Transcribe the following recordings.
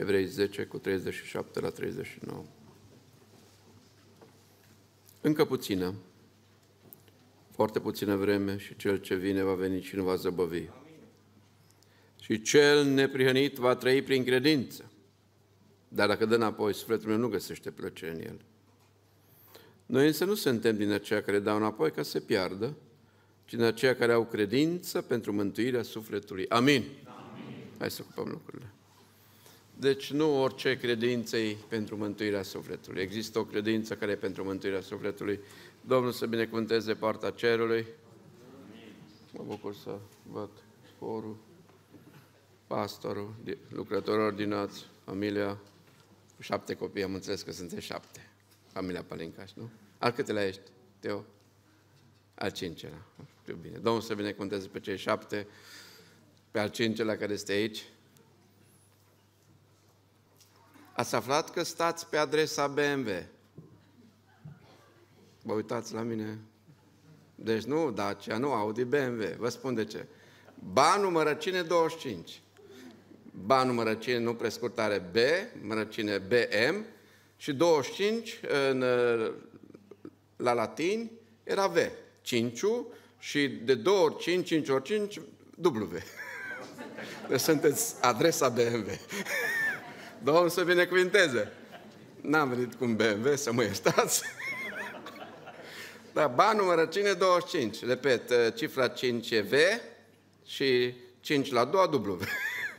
Evrei 10 cu 37 la 39. Încă puțină, foarte puțină vreme și cel ce vine va veni și nu va zăbăvi. Și cel neprihănit va trăi prin credință. Dar dacă dă înapoi, sufletul meu nu găsește plăcere în el. Noi însă nu suntem din aceia care dau înapoi ca să se piardă, ci din aceia care au credință pentru mântuirea sufletului. Amin. Amin. Hai să ocupăm lucrurile. Deci nu orice credință e pentru mântuirea sufletului. Există o credință care e pentru mântuirea sufletului. Domnul să binecuvânteze partea cerului. Mă bucur să văd forul, pastorul, lucrătorul ordinați, familia, șapte copii, am înțeles că sunteți șapte. Familia Palincaș, nu? Al câtelea ești, Teo? Al cincelea. Știu bine. Domnul să binecuvânteze pe cei șapte, pe al cincelea care este aici. Ați aflat că stați pe adresa BMW. Vă uitați la mine. Deci nu Dacia, nu Audi, BMW. Vă spun de ce. Ba numărăcine 25. Ba numărăcine, nu prescurtare B, numărăcine BM și 25 în, la latin era V. 5 și de 2 ori 5, 5 ori 5, W. Deci sunteți adresa BMW. Domnul să binecuvinteze. N-am venit cu un BMW, să mă iertați. Dar ba numărăcine 25. Repet, uh, cifra 5 e V și 5 la 2 W.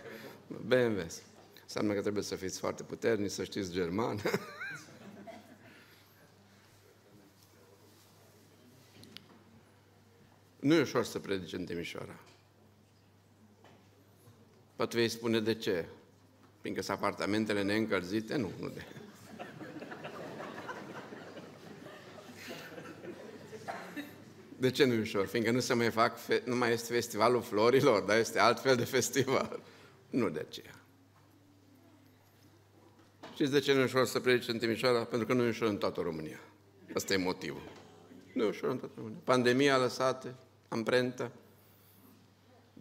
BMW. Înseamnă că trebuie să fiți foarte puternici, să știți german. nu e ușor să predici în Timișoara. Poate vei spune de ce. Fiindcă sunt apartamentele neîncălzite? Nu, nu de. De ce nu e ușor? Fiindcă nu se mai fac, nu mai este festivalul florilor, dar este altfel de festival. Nu de aceea. Știți de ce nu e ușor să predici în Timișoara? Pentru că nu e ușor în toată România. Asta e motivul. Nu e ușor în toată România. Pandemia a lăsat amprentă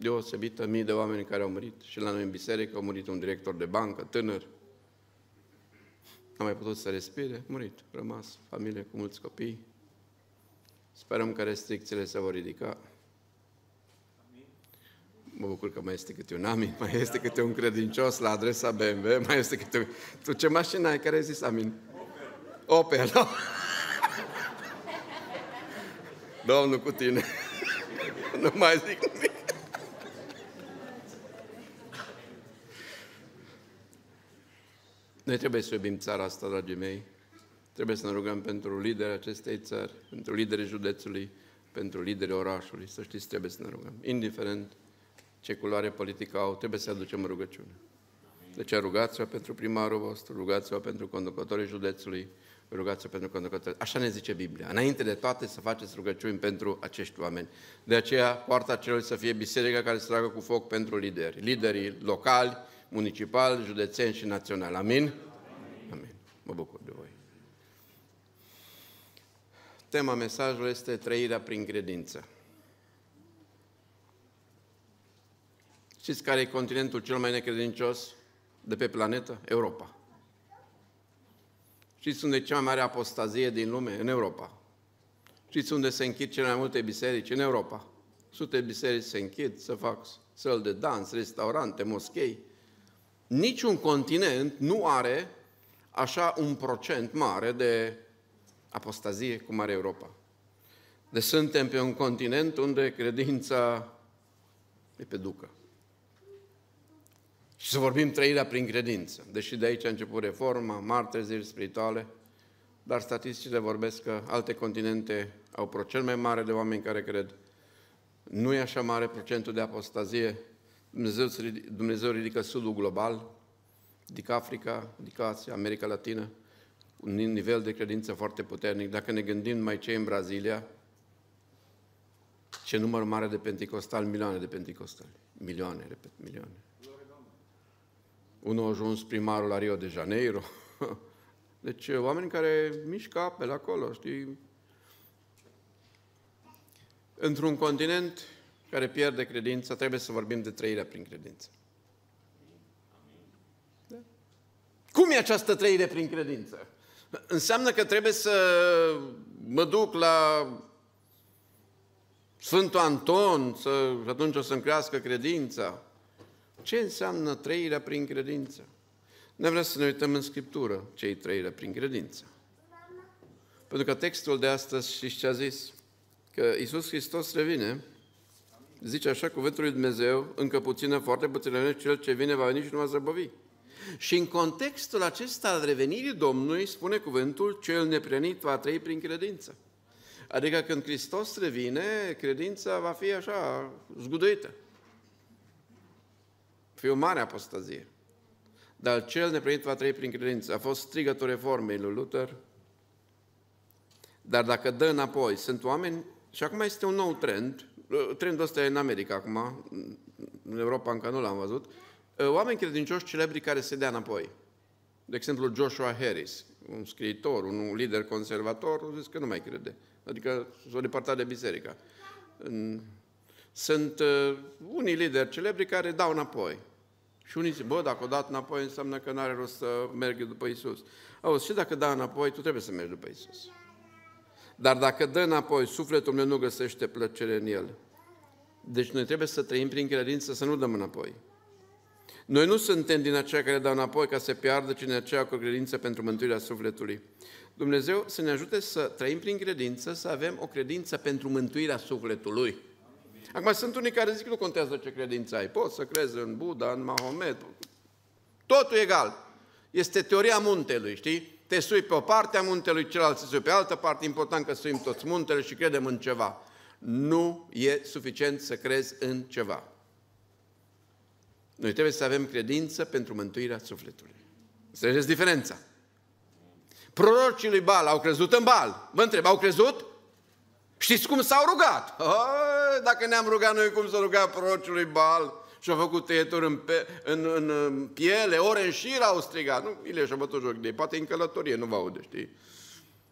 deosebită, mii de oameni care au murit. Și la noi în biserică a murit un director de bancă, tânăr. N-a mai putut să respire, murit, rămas, familie cu mulți copii. Sperăm că restricțiile se vor ridica. Mă bucur că mai este câte un amin, mai este câte un credincios la adresa BMW, mai este câte un... Tu ce mașină ai? Care ai zis amin? Opel. Opel, Domnul cu tine. nu mai zic nimic. Noi trebuie să iubim țara asta, dragii mei. Trebuie să ne rugăm pentru liderii acestei țări, pentru liderii județului, pentru liderii orașului. Să știți, trebuie să ne rugăm. Indiferent ce culoare politică au, trebuie să aducem rugăciune. Deci rugați-vă pentru primarul vostru, rugați-vă pentru conducătorii județului, rugați-vă pentru conducătorii. Așa ne zice Biblia. Înainte de toate să faceți rugăciuni pentru acești oameni. De aceea, poarta celor să fie biserica care se tragă cu foc pentru lideri. Liderii locali, municipal, județen și național. Amin? Amin. Mă bucur de voi. Tema mesajului este trăirea prin credință. Știți care e continentul cel mai necredincios de pe planetă? Europa. Știți unde e cea mai mare apostazie din lume? În Europa. Știți unde se închid cele mai multe biserici? În Europa. Sute de biserici se închid, să fac săl de dans, restaurante, moschei. Niciun continent nu are așa un procent mare de apostazie cum are Europa. Deci suntem pe un continent unde credința e pe ducă. Și să vorbim trăirea prin credință. Deși de aici a început reforma, mari treziri spirituale, dar statisticile vorbesc că alte continente au procent mai mare de oameni care cred. Nu e așa mare procentul de apostazie. Dumnezeu, Dumnezeu ridică sudul global, adică Africa, adică Asia, America Latină, un nivel de credință foarte puternic. Dacă ne gândim mai ce în Brazilia, ce număr mare de penticostali, milioane de penticostali. Milioane, repet, milioane. Unul a ajuns primarul la Rio de Janeiro. Deci oameni care mișcă apele acolo, știi? Într-un continent care pierde credința, trebuie să vorbim de trăirea prin credință. Da? Cum e această trăire prin credință? Înseamnă că trebuie să mă duc la Sfântul Anton, să, atunci o să-mi crească credința. Ce înseamnă trăirea prin credință? Ne vrea să ne uităm în Scriptură ce e trăirea prin credință. Pentru că textul de astăzi, știți ce a zis? Că Iisus Hristos revine, zice așa cuvântul lui Dumnezeu, încă puțină, foarte puțină, cel ce vine va veni și nu va zăbovi. Și în contextul acesta al revenirii Domnului spune cuvântul, cel neprenit va trăi prin credință. Adică când Hristos revine, credința va fi așa, zguduită. Fi o mare apostazie. Dar cel neprenit va trăi prin credință. A fost strigătul reformei lui Luther. Dar dacă dă înapoi, sunt oameni, și acum este un nou trend, trendul ăsta e în America acum, în Europa încă nu l-am văzut, oameni credincioși celebri care se dea înapoi. De exemplu, Joshua Harris, un scriitor, un lider conservator, a zis că nu mai crede. Adică s-a depărtat de biserică. Sunt uh, unii lideri celebri care dau înapoi. Și unii zic, bă, dacă o dat înapoi înseamnă că nu are rost să mergi după Isus. Auzi, și dacă dă înapoi, tu trebuie să mergi după Isus. Dar dacă dă înapoi, sufletul meu nu găsește plăcere în el. Deci noi trebuie să trăim prin credință, să nu dăm înapoi. Noi nu suntem din aceia care dau înapoi ca să piardă, ci din aceea cu credință pentru mântuirea sufletului. Dumnezeu să ne ajute să trăim prin credință, să avem o credință pentru mântuirea sufletului. Acum sunt unii care zic, nu contează ce credință ai, poți să crezi în Buddha, în Mahomet, totul egal. Este teoria muntelui, știi? Te sui pe o parte a muntelui, celălalt se sui pe altă parte, important că suim toți muntele și credem în ceva. Nu e suficient să crezi în ceva. Noi trebuie să avem credință pentru mântuirea sufletului. Înțelegeți diferența? Prorocii lui Bal au crezut în Bal. Vă întreb, au crezut? Știți cum s-au rugat? Oh, dacă ne-am rugat noi cum s-a rugat prorocii lui Bal și au făcut tăieturi în, pe, în, în, în piele, ore în șir au strigat. Nu, Ilie și-a bătut joc de ei. Poate în călătorie, nu vă aude, știi?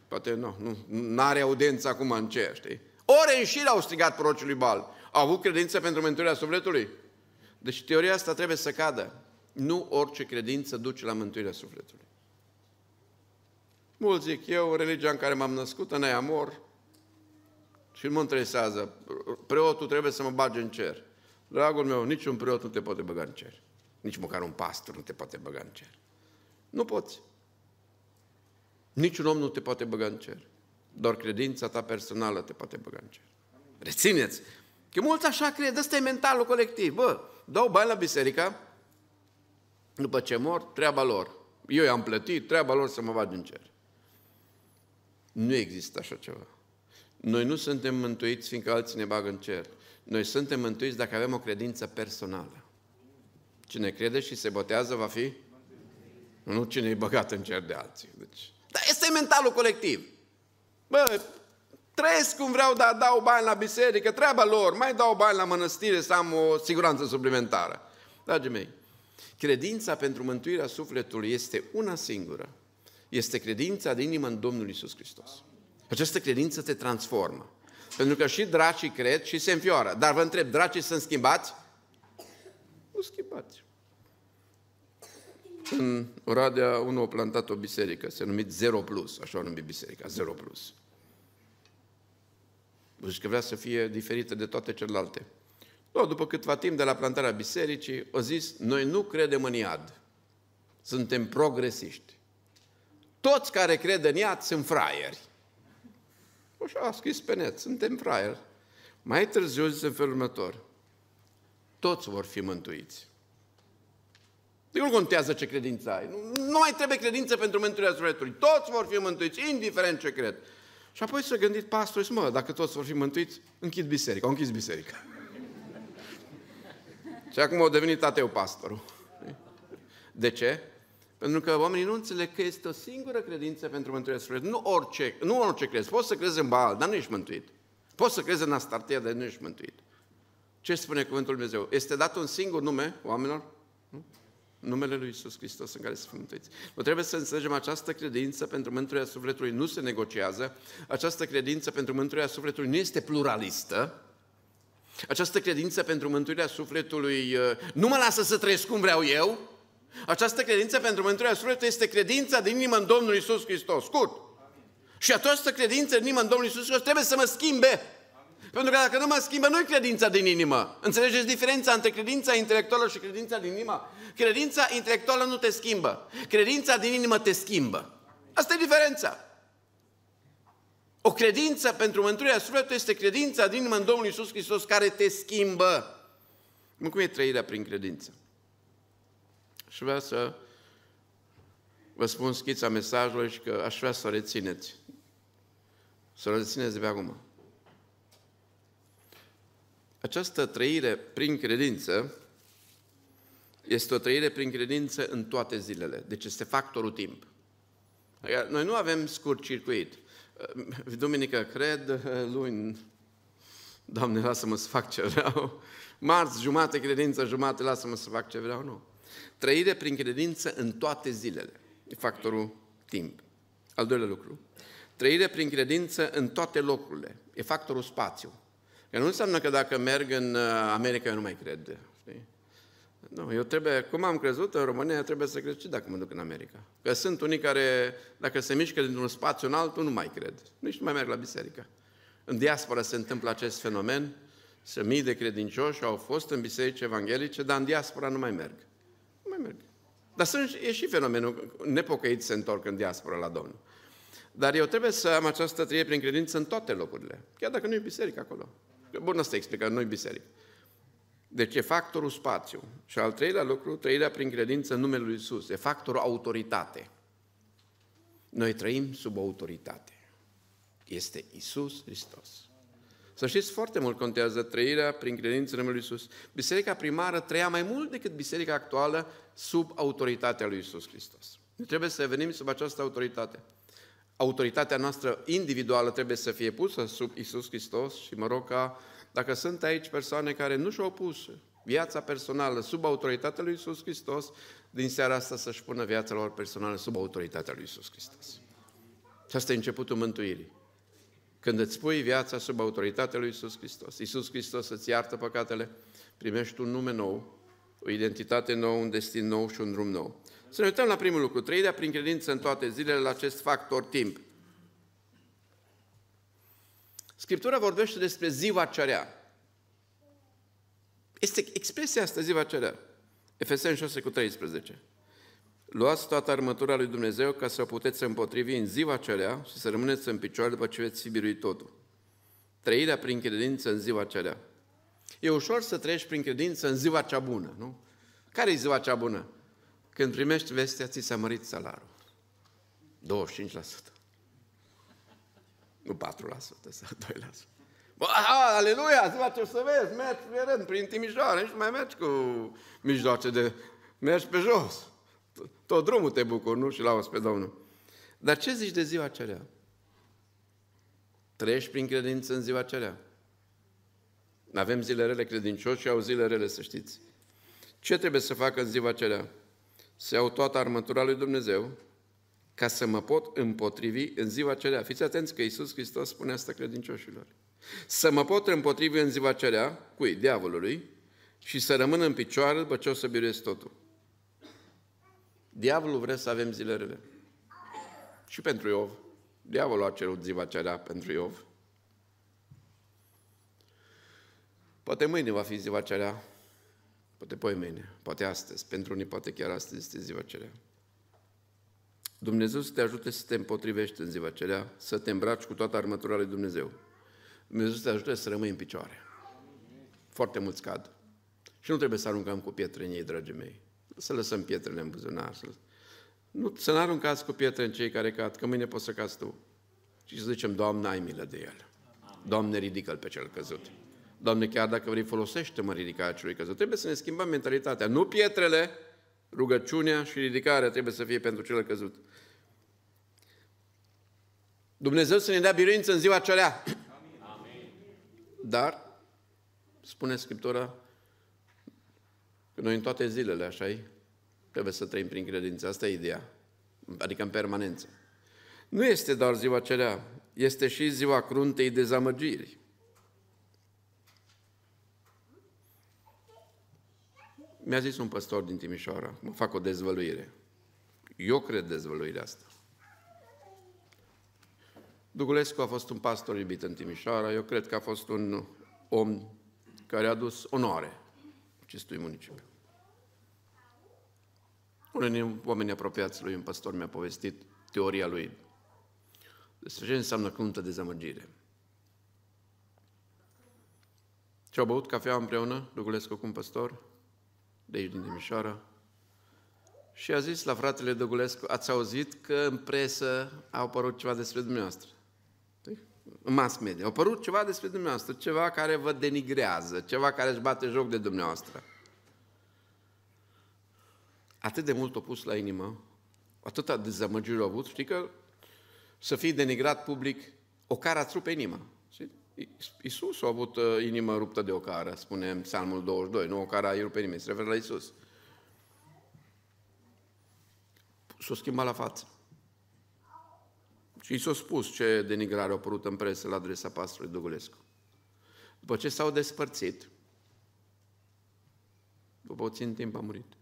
Poate nu, nu are audiență acum în cer, știi? Ore în șir au strigat prorocii lui Bal. Au avut credință pentru mântuirea sufletului? Deci teoria asta trebuie să cadă. Nu orice credință duce la mântuirea sufletului. Mulți zic, eu, religia în care m-am născut, în aia mor și nu mă interesează. Preotul trebuie să mă bage în cer. Dragul meu, niciun preot nu te poate băga în cer. Nici măcar un pastor nu te poate băga în cer. Nu poți. Niciun om nu te poate băga în cer. Doar credința ta personală te poate băga în cer. Rețineți! Că mulți așa cred, ăsta e mentalul colectiv. Bă, dau bani la biserică, după ce mor, treaba lor. Eu i-am plătit, treaba lor să mă vad în cer. Nu există așa ceva. Noi nu suntem mântuiți fiindcă alții ne bagă în cer. Noi suntem mântuiți dacă avem o credință personală. Cine crede și se botează va fi? Nu cine e băgat în cer de alții. Deci, dar este mentalul colectiv. Bă, trăiesc cum vreau, dar dau bani la biserică, treaba lor, mai dau bani la mănăstire să am o siguranță suplimentară. Dragii mei, credința pentru mântuirea sufletului este una singură. Este credința de inimă în Domnul Isus Hristos. Această credință te transformă. Pentru că și dracii cred și se înfioară. Dar vă întreb, dracii sunt schimbați? Nu schimbați. În Oradea, unul a plantat o biserică, se numit Zero Plus, așa o numit biserica, Zero Plus. Deci că vrea să fie diferită de toate celelalte. No, după câtva timp de la plantarea bisericii, o zis, noi nu credem în iad. Suntem progresiști. Toți care cred în iad sunt fraieri. Așa a scris pe net, suntem fraieri. Mai târziu zis în felul următor, toți vor fi mântuiți. Deci nu contează ce credință ai. Nu, nu mai trebuie credință pentru mântuirea sufletului. Toți vor fi mântuiți, indiferent ce cred. Și apoi s-a gândit pastorul și mă, dacă toți vor fi mântuiți, închid biserica. Au închis biserica. și acum au devenit ateu pastorul. De ce? Pentru că oamenii nu înțeleg că este o singură credință pentru mântuirea sufletului. Nu orice, nu orice crezi. Poți să crezi în Baal, dar nu ești mântuit. Poți să crezi în Astartea, dar nu ești mântuit. Ce spune Cuvântul Lui Dumnezeu? Este dat un singur nume oamenilor? Nu? Numele Lui Isus Hristos în care să fim mântuiți. Nu trebuie să înțelegem această credință pentru mântuirea sufletului nu se negociază. Această credință pentru mântuirea sufletului nu este pluralistă. Această credință pentru mântuirea sufletului uh, nu mă lasă să trăiesc cum vreau eu, Această credință pentru mântuirea sufletului este credința din inimă în Domnul Isus Hristos. Scurt. Și această credință din inimă în Domnul Isus Hristos trebuie să mă schimbe. Pentru că dacă nu mă schimbă, nu e credința din inimă. Înțelegeți diferența între credința intelectuală și credința din inimă? Credința intelectuală nu te schimbă. Credința din inimă te schimbă. Asta e diferența. O credință pentru mântuirea sufletului este credința din inimă în Domnul Isus Hristos care te schimbă. Cum e trăirea prin credință? Și vreau să vă spun schița mesajului și că aș vrea să o rețineți. Să o rețineți de pe acum. Această trăire prin credință este o trăire prin credință în toate zilele. Deci este factorul timp. Adică noi nu avem scurt circuit. Duminică cred, luni, Doamne, lasă-mă să fac ce vreau. Marți, jumate credință, jumate, lasă-mă să fac ce vreau. Nu. Trăire prin credință în toate zilele. E factorul timp. Al doilea lucru. Trăire prin credință în toate locurile. E factorul spațiu. Că nu înseamnă că dacă merg în uh, America eu nu mai cred. Știi? Nu, eu trebuie, cum am crezut în România, trebuie să cred și dacă mă duc în America. Că sunt unii care, dacă se mișcă dintr-un spațiu în altul, nu mai cred. Nici nu mai merg la biserică. În diaspora se întâmplă acest fenomen, să mii de credincioși au fost în biserici evanghelice, dar în diaspora nu mai merg. Nu mai merg. Dar sunt, e și fenomenul, nepocăiți se întorc în diaspora la Domnul. Dar eu trebuie să am această trăire prin credință în toate locurile, chiar dacă nu e biserică acolo. Bun, asta explică, nu e biserică. Deci e factorul spațiu. Și al treilea lucru, trăirea prin credință în numele Lui Isus. E factorul autoritate. Noi trăim sub autoritate. Este Isus Hristos. Să știți, foarte mult contează trăirea prin credință în numele Lui Isus. Biserica primară trăia mai mult decât biserica actuală sub autoritatea Lui Isus Hristos. Noi trebuie să venim sub această autoritate. Autoritatea noastră individuală trebuie să fie pusă sub Isus Hristos și mă rog ca dacă sunt aici persoane care nu și-au pus viața personală sub autoritatea lui Isus Hristos, din seara asta să-și pună viața lor personală sub autoritatea lui Isus Hristos. Și asta e începutul mântuirii. Când îți pui viața sub autoritatea lui Isus Hristos, Isus Hristos îți iartă păcatele, primești un nume nou, o identitate nouă, un destin nou și un drum nou. Să ne uităm la primul lucru, trăirea prin credință în toate zilele la acest factor timp. Scriptura vorbește despre ziua cerea. Este expresia asta, ziua cerea. Efeseni 6 cu 13. Luați toată armătura lui Dumnezeu ca să o puteți împotrivi în ziua cerea și să rămâneți în picioare după ce veți fi biruit totul. Trăirea prin credință în ziua cerea. E ușor să trăiești prin credință în ziua cea bună, nu? Care e ziua cea bună? Când primești vestea, ți s-a mărit salarul. 25%. Nu 4% sau 2%. Bă, aleluia, ziua ce să vezi, mergi pe rând prin Timișoara, nici nu mai mergi cu mijloace de... Mergi pe jos. Tot drumul te bucur, nu? Și lauzi pe Domnul. Dar ce zici de ziua aceea? Trăiești prin credință în ziua aceea. Avem zile rele credincioși și au zile rele, să știți. Ce trebuie să facă în ziua aceea? Să iau toată armătura lui Dumnezeu, ca să mă pot împotrivi în ziua aceea. Fiți atenți că Iisus Hristos spune asta credincioșilor. Să mă pot împotrivi în ziua aceea, cui? Diavolului, și să rămân în picioare după ce o să biruiesc totul. Diavolul vrea să avem zile rele. Și pentru Iov. Diavolul a cerut ziua aceea pentru Iov. Poate mâine va fi ziua aceea, poate poi mâine, poate astăzi. Pentru unii poate chiar astăzi este ziua aceea. Dumnezeu să te ajute să te împotrivești în ziua aceea, să te îmbraci cu toată armătura lui Dumnezeu. Dumnezeu să te ajute să rămâi în picioare. Foarte mulți cad. Și nu trebuie să aruncăm cu pietre în ei, dragii mei. Să lăsăm pietrele în buzunar. Să... Nu, să nu aruncați cu pietre în cei care cad, că mâine poți să cazi tu. Și să zicem, Doamne, ai milă de el. Doamne, ridică-l pe cel căzut. Doamne, chiar dacă vrei, folosește-mă ridicarea celui căzut. Trebuie să ne schimbăm mentalitatea. Nu pietrele, rugăciunea și ridicarea trebuie să fie pentru cel căzut. Dumnezeu să ne dea biruință în ziua acelea. Amin. Dar, spune Scriptura, că noi în toate zilele, așa trebuie să trăim prin credință. Asta e ideea. Adică în permanență. Nu este doar ziua acelea, este și ziua cruntei dezamăgiri. Mi-a zis un păstor din Timișoara, mă fac o dezvăluire. Eu cred dezvăluirea asta. Dugulescu a fost un pastor iubit în Timișoara, eu cred că a fost un om care a adus onoare acestui municipiu. Unul din oamenii apropiați lui, un pastor, mi-a povestit teoria lui despre ce înseamnă cântă dezamăgire. Și au băut cafea împreună, Dugulescu cu un pastor, de aici din Timișoara, și a zis la fratele Dăgulescu, ați auzit că în presă au apărut ceva despre dumneavoastră? Păi, în mass media. Au apărut ceva despre dumneavoastră, ceva care vă denigrează, ceva care își bate joc de dumneavoastră. Atât de mult o pus la inimă, atâta dezamăgire au avut, știi că să fii denigrat public, o cara îți rupe inima. Iisus a avut uh, inima ruptă de o cară, spune în Psalmul 22, nu o cara îi rupe nimeni, se referă la Iisus. S-a schimbat la față. Și i s-a spus ce denigrare a apărut în presă la adresa pastorului Dugulescu. După ce s-au despărțit, după puțin timp a murit.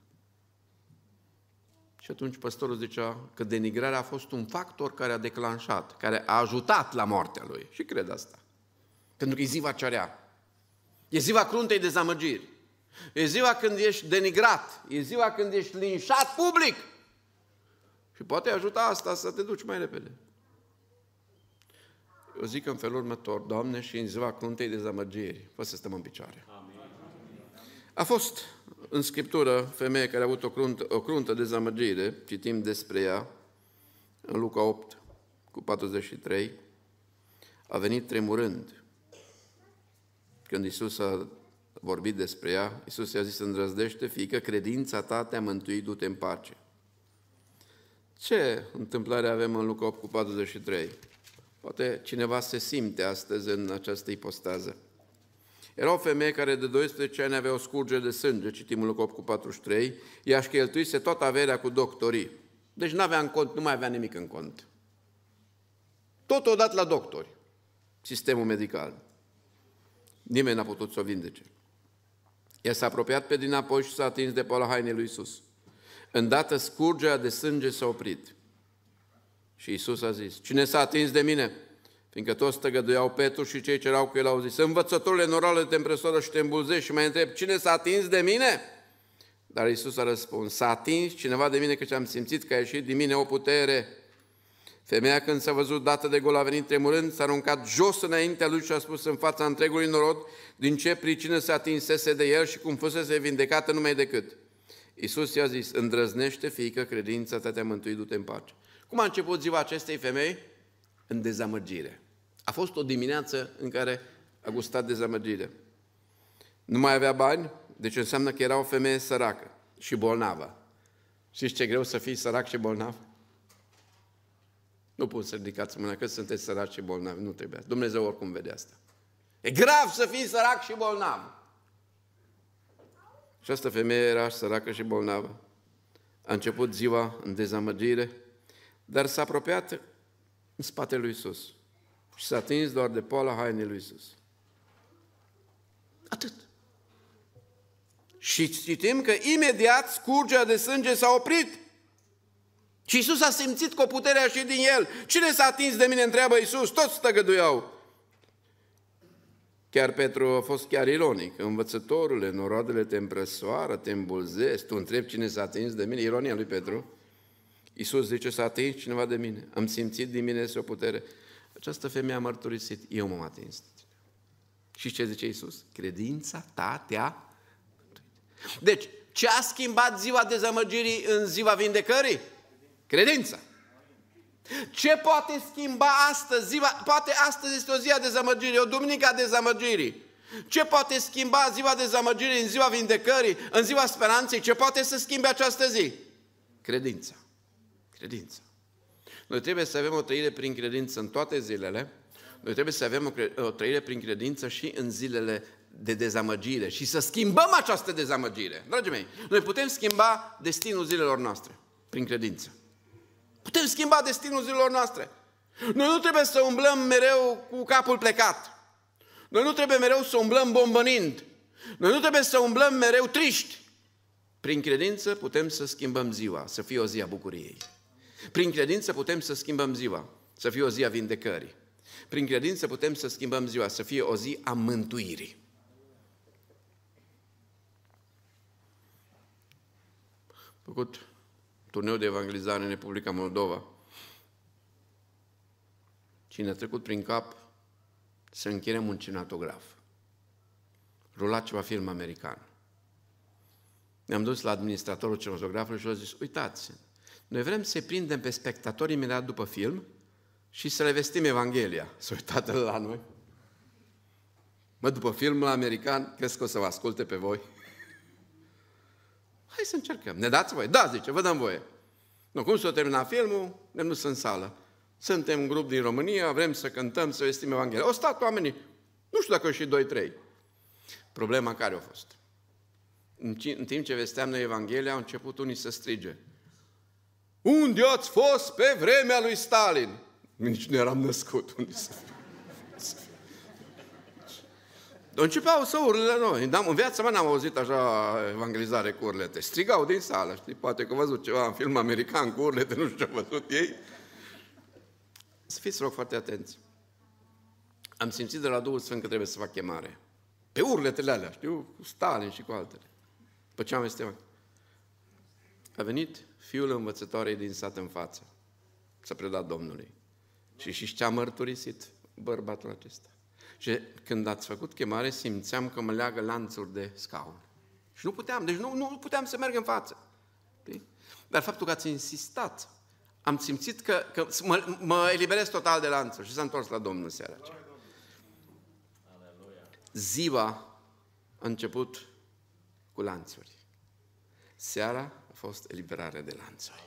Și atunci păstorul zicea că denigrarea a fost un factor care a declanșat, care a ajutat la moartea lui. Și cred asta. Pentru că e ziua cearea. E ziua cruntei dezamăgiri. E ziua când ești denigrat. E ziua când ești linșat public. Și poate ajuta asta să te duci mai repede. Eu zic în felul următor, Doamne, și în ziua cruntei dezamăgiri, fă să stăm în picioare. A fost în Scriptură femeie care a avut o cruntă, o cruntă dezamăgire, citim despre ea în Luca 8 cu 43, a venit tremurând. Când Isus a vorbit despre ea, Isus i-a zis, îndrăzdește, fiică, credința ta te-a mântuit, du-te în pace. Ce întâmplare avem în Luca 8 cu 43? Poate cineva se simte astăzi în această ipostază. Era o femeie care de 12 ani avea o scurge de sânge, citim în Luca 8 cu 43, ea își șcheltuise toată averea cu doctorii. Deci nu avea în cont, nu mai avea nimic în cont. Tot o dat la doctori, sistemul medical. Nimeni n-a putut să o vindece. Ea s-a apropiat pe dinapoi și s-a atins de pola hainei lui Isus. Îndată scurgea de sânge s-a oprit. Și Isus a zis, cine s-a atins de mine? Fiindcă toți tăgăduiau Petru și cei ce erau cu el au zis, învățătorile norale te împresoră și te îmbulzești și mai întreb, cine s-a atins de mine? Dar Isus a răspuns, s-a atins cineva de mine că am simțit că a ieșit din mine o putere. Femeia când s-a văzut dată de gol a venit tremurând, s-a aruncat jos înaintea lui și a spus în fața întregului norod din ce pricină se atinsese de el și cum fusese vindecată numai decât. Iisus i-a zis, îndrăznește, fiică, credința ta te-a mântuit, du-te în pace. Cum a început ziua acestei femei? În dezamăgire. A fost o dimineață în care a gustat dezamăgire. Nu mai avea bani, deci înseamnă că era o femeie săracă și bolnavă. Știți ce greu să fii sărac și bolnav? Nu pot să ridicați mâna că sunteți săraci și bolnavi, nu trebuie. Dumnezeu oricum vede asta. E grav să fii sărac și bolnav. Și asta femeie era săracă și bolnavă. A început ziua în dezamăgire, dar s-a apropiat în spatele lui Isus și s-a atins doar de poala hainei lui Isus. Atât. Și citim că imediat scurgea de sânge s-a oprit. Și Isus a simțit că o putere a ieșit din el. Cine s-a atins de mine, întreabă Isus, toți tăgăduiau. Chiar Petru a fost chiar ironic. Învățătorule, noroadele te împrăsoară, te îmbulzesc, tu întrebi cine s-a atins de mine. Ironia lui Petru. Iisus zice, s-a atins cineva de mine. Am simțit din mine o putere. Această femeie a mărturisit, eu m-am atins de tine. Și ce zice Iisus? Credința ta te-a Deci, ce a schimbat ziua dezamăgirii în ziua vindecării? Credința. Ce poate schimba astăzi? Ziua, poate astăzi este o zi a dezamăgirii, o duminică a dezamăgirii. Ce poate schimba ziua dezamăgirii în ziua vindecării, în ziua speranței? Ce poate să schimbe această zi? Credința. Credința. Noi trebuie să avem o trăire prin credință în toate zilele, noi trebuie să avem o, o trăire prin credință și în zilele de dezamăgire și să schimbăm această dezamăgire. Dragii mei, noi putem schimba destinul zilelor noastre prin credință. Putem schimba destinul zilor noastre. Noi nu trebuie să umblăm mereu cu capul plecat. Noi nu trebuie mereu să umblăm bombănind. Noi nu trebuie să umblăm mereu triști. Prin credință putem să schimbăm ziua, să fie o zi a bucuriei. Prin credință putem să schimbăm ziua, să fie o zi a vindecării. Prin credință putem să schimbăm ziua, să fie o zi a mântuirii. Făcut turneu de evangelizare în Republica Moldova. Cine a trecut prin cap să închirem un cinematograf. Rula ceva film american. Ne-am dus la administratorul cinematografului și a zis, uitați, noi vrem să prindem pe spectatori imediat după film și să le vestim Evanghelia. S-a uitat la noi. Mă, după filmul american, crezi că o să vă asculte pe voi? Hai să încercăm. Ne dați voie? Da, zice, vă dăm voie. Nu, cum s-a terminat filmul, ne-am dus în sală. Suntem un grup din România, vrem să cântăm, să vestim Evanghelia. Au stat oamenii, nu știu dacă au și doi, trei. Problema care a fost? În timp ce vesteam noi Evanghelia, au început unii să strige. Unde ați fost pe vremea lui Stalin? Nici nu eram născut. Unde să... Începeau să urle noi. În viața mea n-am auzit așa evangelizare cu urlete. Strigau din sală, știi? Poate că văzut ceva în film american cu urlete, nu știu ce au văzut ei. Să fiți rog foarte atenți. Am simțit de la Duhul Sfânt că trebuie să fac chemare. Pe urletele alea, știu, cu Stalin și cu altele. Pe ce am este A venit fiul învățătoarei din sat în față. S-a predat Domnului. Și și ce-a mărturisit bărbatul acesta. Și când ați făcut chemare, simțeam că mă leagă lanțuri de scaun. Și nu puteam, deci nu, nu puteam să merg în față. Dar faptul că ați insistat, am simțit că, că mă, mă eliberez total de lanțuri și s-a întors la Domnul seara aceea. Ziua a început cu lanțuri. Seara a fost eliberare de lanțuri.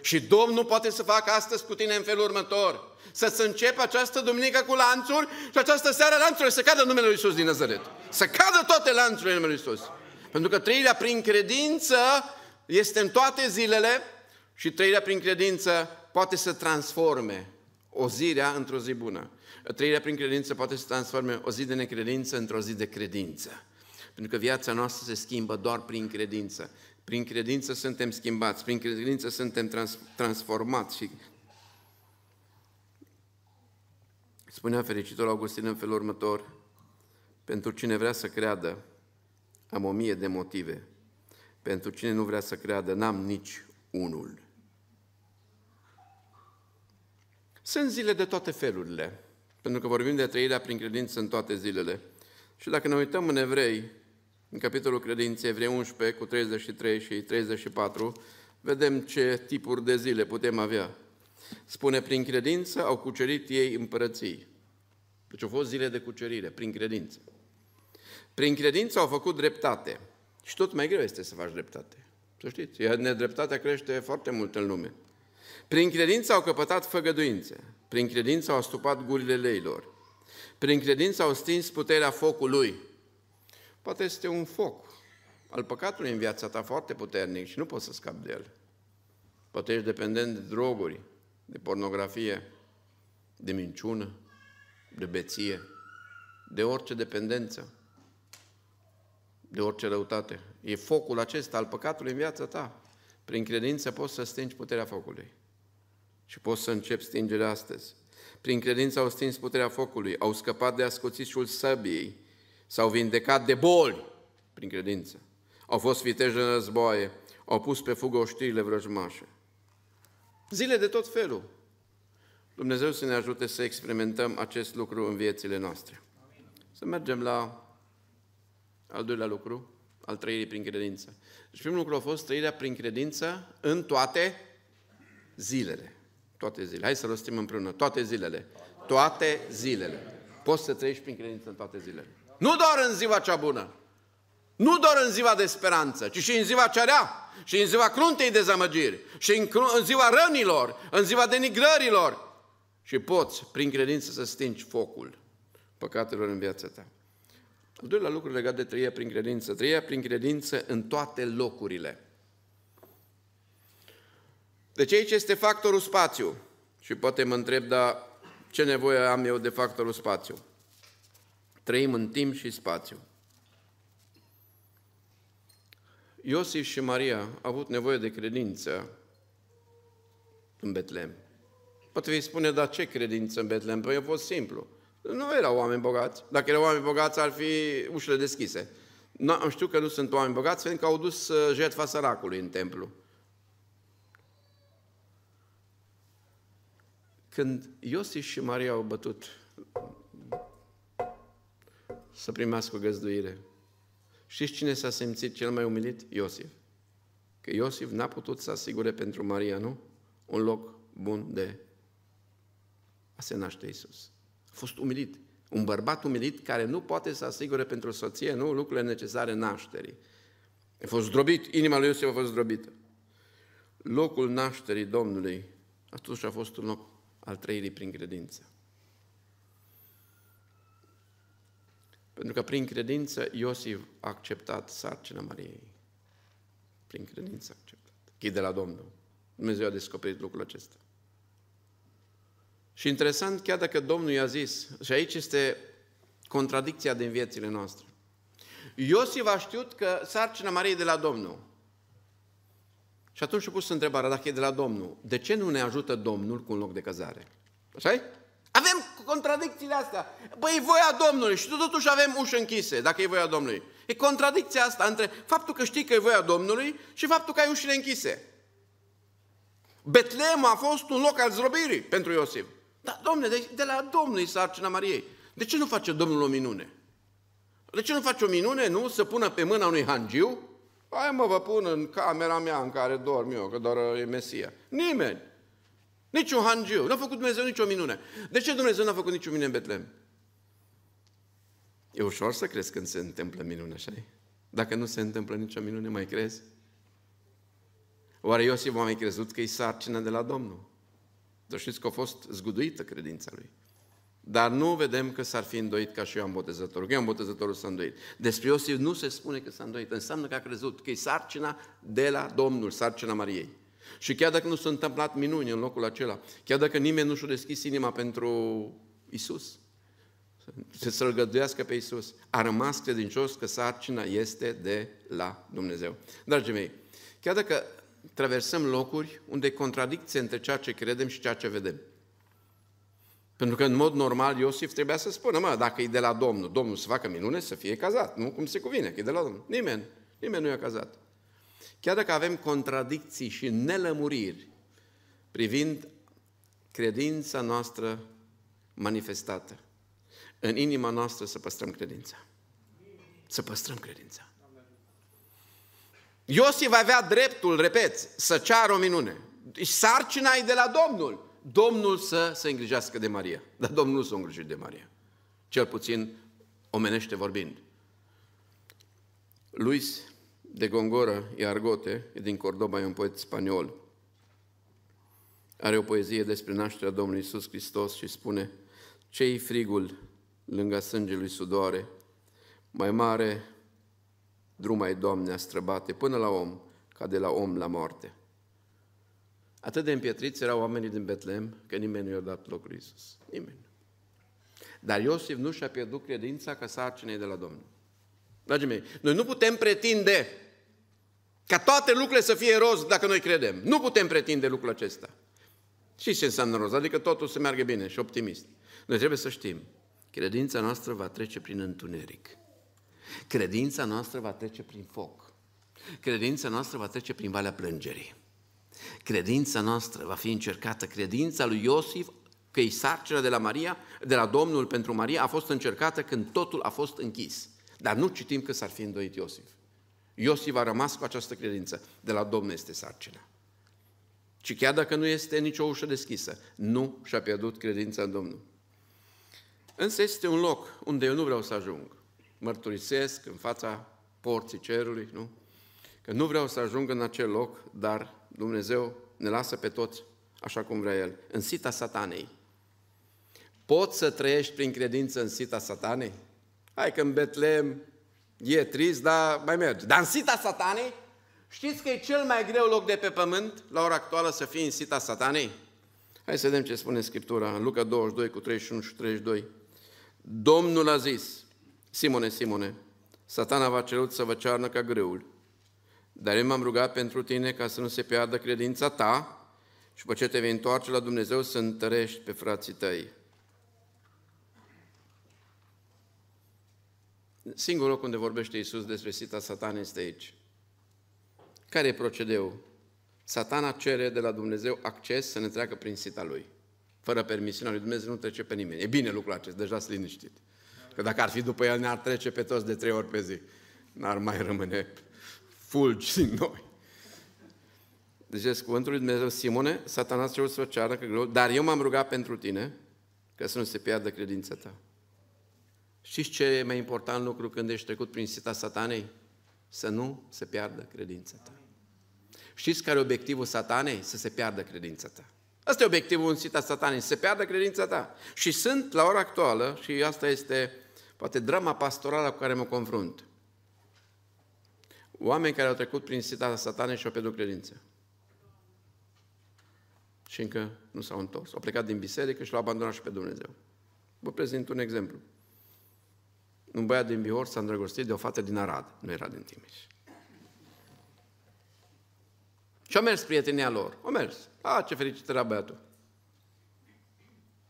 Și Domnul poate să facă astăzi cu tine în felul următor. Să-ți începe această duminică cu lanțuri și această seară lanțurile să cadă în numele Lui Iisus din Nazaret. Să cadă toate lanțurile în numele Lui Iisus. Pentru că trăirea prin credință este în toate zilele și trăirea prin credință poate să transforme o zi rea într-o zi bună. Trăirea prin credință poate să transforme o zi de necredință într-o zi de credință. Pentru că viața noastră se schimbă doar prin credință. Prin credință suntem schimbați, prin credință suntem trans- transformați. Și spunea fericitul Augustin în felul următor, pentru cine vrea să creadă, am o mie de motive. Pentru cine nu vrea să creadă, n-am nici unul. Sunt zile de toate felurile, pentru că vorbim de trăirea prin credință în toate zilele. Și dacă ne uităm în Evrei, în capitolul credinței, Evrei 11 cu 33 și 34, vedem ce tipuri de zile putem avea. Spune, prin credință au cucerit ei împărății. Deci au fost zile de cucerire, prin credință. Prin credință au făcut dreptate. Și tot mai greu este să faci dreptate. Să știți, nedreptatea crește foarte mult în lume. Prin credință au căpătat făgăduințe. Prin credință au astupat gurile leilor. Prin credință au stins puterea focului. Poate este un foc al păcatului în viața ta foarte puternic și nu poți să scapi de el. Poate ești dependent de droguri, de pornografie, de minciună, de beție, de orice dependență, de orice răutate. E focul acesta al păcatului în viața ta. Prin credință poți să stingi puterea focului. Și poți să începi stingerea astăzi. Prin credință au stins puterea focului, au scăpat de ascuțișul săbiei, s-au vindecat de boli prin credință. Au fost viteji în războaie, au pus pe fugă oștirile vrăjmașe. Zile de tot felul. Dumnezeu să ne ajute să experimentăm acest lucru în viețile noastre. Să mergem la al doilea lucru, al trăirii prin credință. Deci primul lucru a fost trăirea prin credință în toate zilele. Toate zilele. Hai să rostim împreună. Toate zilele. Toate zilele. Poți să trăiești prin credință în toate zilele. Nu doar în ziua cea bună. Nu doar în ziua de speranță, ci și în ziua cea rea. Și în ziua cruntei dezamăgiri. Și în, în ziua rănilor. În ziua denigrărilor. Și poți, prin credință, să stingi focul păcatelor în viața ta. Al doilea lucru legat de trăirea prin credință. Trăirea prin credință în toate locurile. Deci aici este factorul spațiu. Și poate mă întreb, dar ce nevoie am eu de factorul spațiu? Trăim în timp și spațiu. Iosif și Maria au avut nevoie de credință în Betlehem. Poate vei spune, dar ce credință în Betlehem? Păi a fost simplu. Nu erau oameni bogați. Dacă erau oameni bogați, ar fi ușile deschise. Nu, am știu că nu sunt oameni bogați, pentru că au dus uh, jertfa săracului în templu. Când Iosif și Maria au bătut să primească o găzduire, știți cine s-a simțit cel mai umilit? Iosif. Că Iosif n-a putut să asigure pentru Maria, nu? Un loc bun de a se naște Isus. A fost umilit. Un bărbat umilit care nu poate să asigure pentru soție, nu, lucrurile necesare nașterii. A fost zdrobit, inima lui Iosif a fost zdrobită. Locul nașterii Domnului atunci a fost un loc al trăirii prin credință. Pentru că prin credință Iosif a acceptat sarcina Mariei. Prin credință a acceptat. Chid de la Domnul. Dumnezeu a descoperit lucrul acesta. Și interesant, chiar dacă Domnul i-a zis, și aici este contradicția din viețile noastre. Iosif a știut că sarcina Mariei de la Domnul. Și atunci a pus întrebarea, dacă e de la Domnul, de ce nu ne ajută Domnul cu un loc de cazare? așa Avem contradicțiile astea. Băi, e voia Domnului și totuși avem uși închise, dacă e voia Domnului. E contradicția asta între faptul că știi că e voia Domnului și faptul că ai ușile închise. Betlehem a fost un loc al zdrobirii pentru Iosif. Dar, domne, de, de la Domnul e sarcina Mariei. De ce nu face Domnul o minune? De ce nu face o minune, nu? Să pună pe mâna unui hangiu? Hai mă, vă pun în camera mea în care dorm eu, că doar e Mesia. Nimeni. Niciun hangiu. Nu a făcut Dumnezeu nicio minune. De ce Dumnezeu nu a făcut nicio minune în Betlehem? E ușor să crezi când se întâmplă minune, așa Dacă nu se întâmplă nicio minune, mai crezi? Oare Iosif a mai crezut că e sarcina de la Domnul? Dar știți că a fost zguduită credința lui. Dar nu vedem că s-ar fi îndoit ca și Ioan Botezătorul. Că Ioan Botezătorul s-a îndoit. Despre Iosif nu se spune că s-a îndoit. Înseamnă că a crezut că e sarcina de la Domnul, sarcina Mariei. Și chiar dacă nu s-a întâmplat minuni în locul acela, chiar dacă nimeni nu și-a deschis inima pentru Isus, să să-L găduiască pe Isus, a rămas credincios că sarcina este de la Dumnezeu. Dragii mei, chiar dacă traversăm locuri unde e contradicție între ceea ce credem și ceea ce vedem. Pentru că în mod normal Iosif trebuia să spună, mă, dacă e de la Domnul, Domnul să facă minune, să fie cazat, nu cum se cuvine, că e de la Domnul. Nimeni, nimeni nu e cazat. Chiar dacă avem contradicții și nelămuriri privind credința noastră manifestată, în inima noastră să păstrăm credința. Să păstrăm credința. Iosif avea dreptul, repet, să ceară o minune. Deci sarcina e de la Domnul. Domnul să se îngrijească de Maria. Dar Domnul nu s-a îngrijit de Maria. Cel puțin omenește vorbind. Luis de Gongora e Argote, e din Cordoba, e un poet spaniol. Are o poezie despre nașterea Domnului Isus Hristos și spune Ce-i frigul lângă sângelui sudoare, mai mare drum ai, Doamne, a străbate până la om, ca de la om la moarte. Atât de împietriți erau oamenii din Betlehem că nimeni nu i-a dat locul Iisus. Nimeni. Dar Iosif nu și-a pierdut credința că sarcina e de la Domnul. Dragii mei, noi nu putem pretinde ca toate lucrurile să fie roz dacă noi credem. Nu putem pretinde lucrul acesta. Și ce înseamnă roz? Adică totul să meargă bine și optimist. Noi trebuie să știm, credința noastră va trece prin întuneric. Credința noastră va trece prin foc. Credința noastră va trece prin valea plângerii. Credința noastră va fi încercată. Credința lui Iosif, că e sarcina de la Maria, de la Domnul pentru Maria, a fost încercată când totul a fost închis. Dar nu citim că s-ar fi îndoit Iosif. Iosif a rămas cu această credință. De la Domnul este sarcina. Și chiar dacă nu este nicio ușă deschisă, nu și-a pierdut credința în Domnul. Însă este un loc unde eu nu vreau să ajung mărturisesc în fața porții cerului, nu? Că nu vreau să ajung în acel loc, dar Dumnezeu ne lasă pe toți așa cum vrea El, în sita satanei. Poți să trăiești prin credință în sita satanei? Hai că în Betlehem e trist, dar mai merge. Dar în sita satanei, știți că e cel mai greu loc de pe pământ la ora actuală să fii în sita satanei? Hai să vedem ce spune Scriptura în Luca 22 cu 31 și 32. Domnul a zis, Simone, Simone, satana v-a cerut să vă cearnă ca grâul, Dar eu m-am rugat pentru tine ca să nu se piardă credința ta și după ce te vei întoarce la Dumnezeu să întărești pe frații tăi. Singurul loc unde vorbește Iisus despre sita satan este aici. Care e procedeul? Satana cere de la Dumnezeu acces să ne treacă prin sita lui. Fără permisiunea lui Dumnezeu nu trece pe nimeni. E bine lucrul acesta, deja sunt liniștit. Că dacă ar fi după el, ne-ar trece pe toți de trei ori pe zi. N-ar mai rămâne fulgi din noi. Deci, cuvântul lui Dumnezeu, Simone, satana a cerut să o ceară, că greu, dar eu m-am rugat pentru tine, ca să nu se piardă credința ta. Știți ce e mai important lucru când ești trecut prin sita satanei? Să nu se piardă credința ta. Știți care e obiectivul satanei? Să se piardă credința ta. Asta e obiectivul în sita satanei, să se piardă credința ta. Și sunt, la ora actuală, și asta este poate drama pastorală cu care mă confrunt, oameni care au trecut prin sita satanei și au pierdut credința. Și încă nu s-au întors. Au plecat din biserică și l-au abandonat și pe Dumnezeu. Vă prezint un exemplu. Un băiat din Bihor s-a îndrăgostit de o fată din Arad, nu era din Timiș. Și au mers prietenia lor. Au mers. A, ce fericit era băiatul.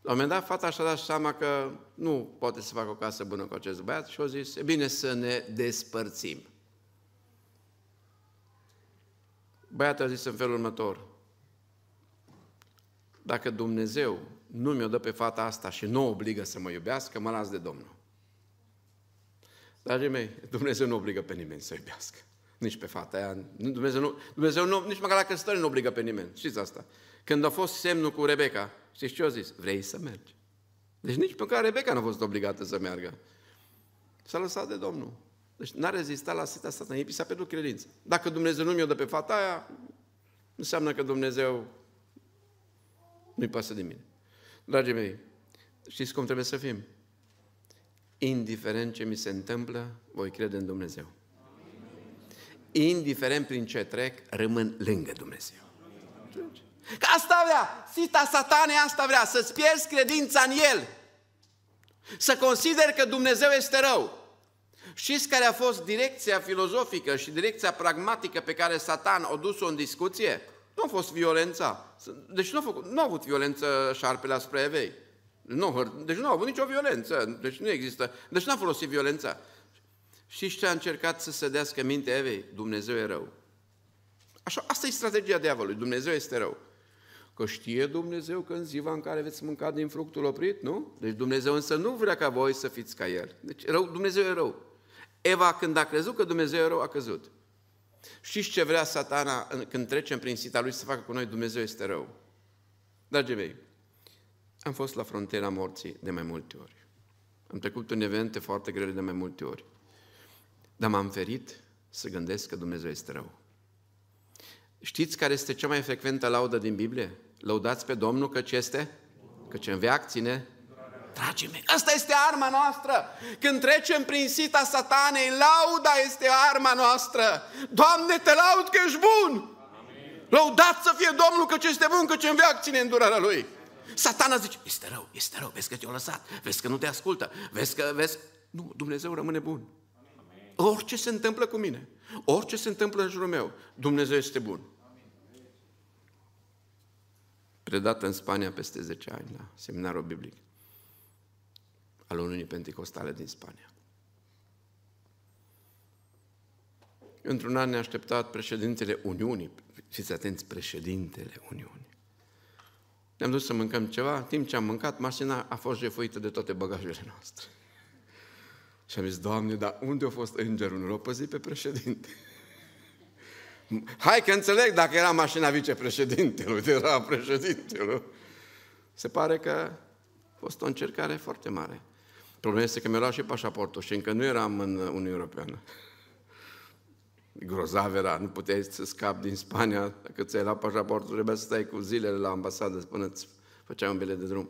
La un moment dat, fata și-a dat seama că nu poate să facă o casă bună cu acest băiat și au zis, e bine să ne despărțim. Băiatul a zis în felul următor, dacă Dumnezeu nu mi-o dă pe fata asta și nu o obligă să mă iubească, mă las de Domnul. Dragii mei, Dumnezeu nu obligă pe nimeni să iubească. Nici pe fata aia. Dumnezeu, nu, Dumnezeu nu, nici măcar la căsătorie nu obligă pe nimeni. Știți asta. Când a fost semnul cu Rebecca, știți ce a zis? Vrei să mergi. Deci nici pe care Rebecca nu a fost obligată să meargă. S-a lăsat de Domnul. Deci n-a rezistat la sita asta, i s-a pierdut credință. Dacă Dumnezeu nu mi-o dă pe fata aia, înseamnă că Dumnezeu nu-i pasă de mine. Dragii mei, știți cum trebuie să fim? Indiferent ce mi se întâmplă, voi crede în Dumnezeu. Indiferent prin ce trec, rămân lângă Dumnezeu. Că asta vrea, sita satanei asta vrea, să-ți pierzi credința în El. Să consideri că Dumnezeu este rău. Știți care a fost direcția filozofică și direcția pragmatică pe care Satan a dus-o în discuție? Nu a fost violența. Deci nu a, făcut, nu a avut violență șarpele asupra evei. Nu, deci nu a avut nicio violență. Deci nu există. Deci nu a folosit violența. Și ce a încercat să se dească mintea Evei? Dumnezeu e rău. Așa, asta e strategia diavolului. Dumnezeu este rău. Că știe Dumnezeu că în ziua în care veți mânca din fructul oprit, nu? Deci Dumnezeu însă nu vrea ca voi să fiți ca El. Deci rău, Dumnezeu e rău. Eva, când a crezut că Dumnezeu e rău, a căzut. Știți ce vrea satana când trecem prin sita lui să facă cu noi? Dumnezeu este rău. Dragii mei, am fost la frontiera morții de mai multe ori. Am trecut în evente foarte grele de mai multe ori. Dar m-am ferit să gândesc că Dumnezeu este rău. Știți care este cea mai frecventă laudă din Biblie? Lăudați pe Domnul căci este? Căci în veac ține Dragii mei, asta este arma noastră. Când trecem prin sita satanei, lauda este arma noastră. Doamne, te laud că ești bun. Amin. Lăudați să fie Domnul că este bun, că în veac ține îndurarea Lui. Satana zice, este rău, este rău, vezi că te-a lăsat, vezi că nu te ascultă, vezi că, vezi... Nu, Dumnezeu rămâne bun. Amin. Orice se întâmplă cu mine, orice se întâmplă în jurul meu, Dumnezeu este bun. Predat în Spania peste 10 ani la seminarul biblic al Uniunii Pentecostale din Spania. Într-un an ne-a așteptat președintele Uniunii, fiți atenți, președintele Uniunii. Ne-am dus să mâncăm ceva, în timp ce am mâncat, mașina a fost jefuită de toate bagajele noastre. Și am zis, Doamne, dar unde a fost îngerul? Nu l-a păzit pe președinte. Hai că înțeleg dacă era mașina vicepreședintelui, era președintelui. Se pare că a fost o încercare foarte mare. Problema este că mi-a luat și pașaportul și încă nu eram în Uniunea Europeană. Grozav era, nu puteai să scapi din Spania, dacă ți-ai luat pașaportul, trebuia să stai cu zilele la ambasadă până îți făceai un bilet de drum.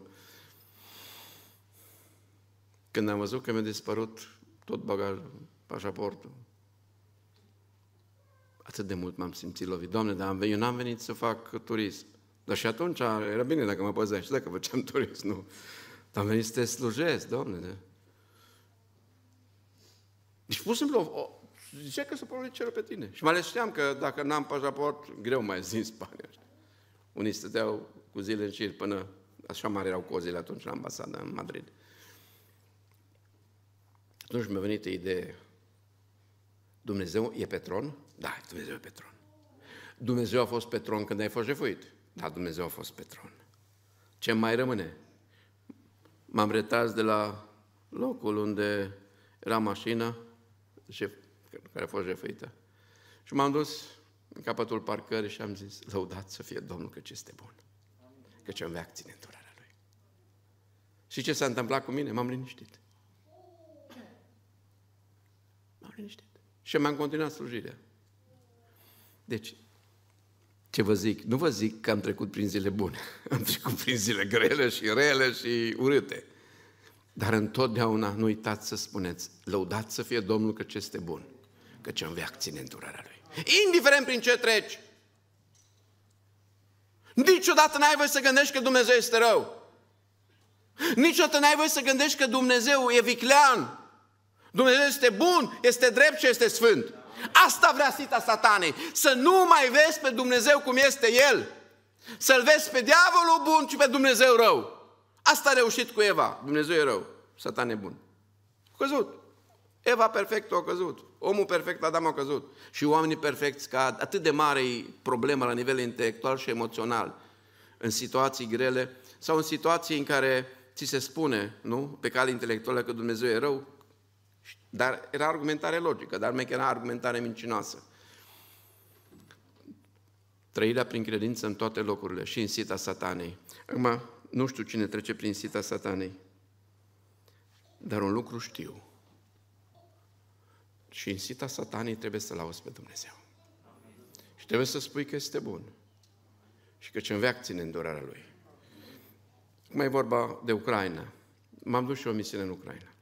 Când am văzut că mi-a dispărut tot bagajul, pașaportul, atât de mult m-am simțit lovit. Doamne, dar eu n-am venit să fac turism. Dar și atunci era bine dacă mă păzeai și dacă făceam turism, nu. Dar am venit să te slujesc, Doamne. Deci, pur și simplu, Zice că să porunci cerul pe tine. Și mai ales știam că dacă n-am pașaport, greu mai zis Spania. Unii stăteau cu zile în șir până, așa mare erau cozile atunci la ambasada în Madrid. Atunci mi-a venit idee, Dumnezeu e pe tron? Da, Dumnezeu e pe tron. Dumnezeu a fost pe tron când ai fost jefuit? Da, Dumnezeu a fost pe tron. Ce mai rămâne? M-am retras de la locul unde era mașina șef, care a fost jefuită. Și m-am dus în capătul parcării și am zis, lăudat să fie Domnul că ce este bun. Că ce-mi vea ține îndurarea Lui. Și ce s-a întâmplat cu mine? M-am liniștit. M-am liniștit. Și m-am continuat slujirea. Deci, ce vă zic? Nu vă zic că am trecut prin zile bune. Am trecut prin zile grele și rele și urâte. Dar întotdeauna nu uitați să spuneți, lăudați să fie Domnul că ce este bun, că ce veac ține îndurarea Lui. Indiferent prin ce treci. Niciodată n-ai voie să gândești că Dumnezeu este rău. Niciodată n-ai voie să gândești că Dumnezeu e viclean. Dumnezeu este bun, este drept și este sfânt. Asta vrea sita satanei, să nu mai vezi pe Dumnezeu cum este El. Să-L vezi pe diavolul bun și pe Dumnezeu rău. Asta a reușit cu Eva. Dumnezeu e rău. Satan e bun. A căzut. Eva perfect a căzut. Omul perfect, Adam a căzut. Și oamenii perfecți cad. Atât de mare e problema la nivel intelectual și emoțional. În situații grele sau în situații în care ți se spune, nu, pe cale intelectuală că Dumnezeu e rău, dar era argumentare logică, dar mai era argumentare mincinoasă. Trăirea prin credință în toate locurile și în sita satanei. Acum, nu știu cine trece prin sita satanei, dar un lucru știu. Și în sita satanei trebuie să lauzi pe Dumnezeu. Și trebuie să spui că este bun. Și că ce veac ține îndurarea Lui. Cum e vorba de Ucraina. M-am dus și o misiune în Ucraina.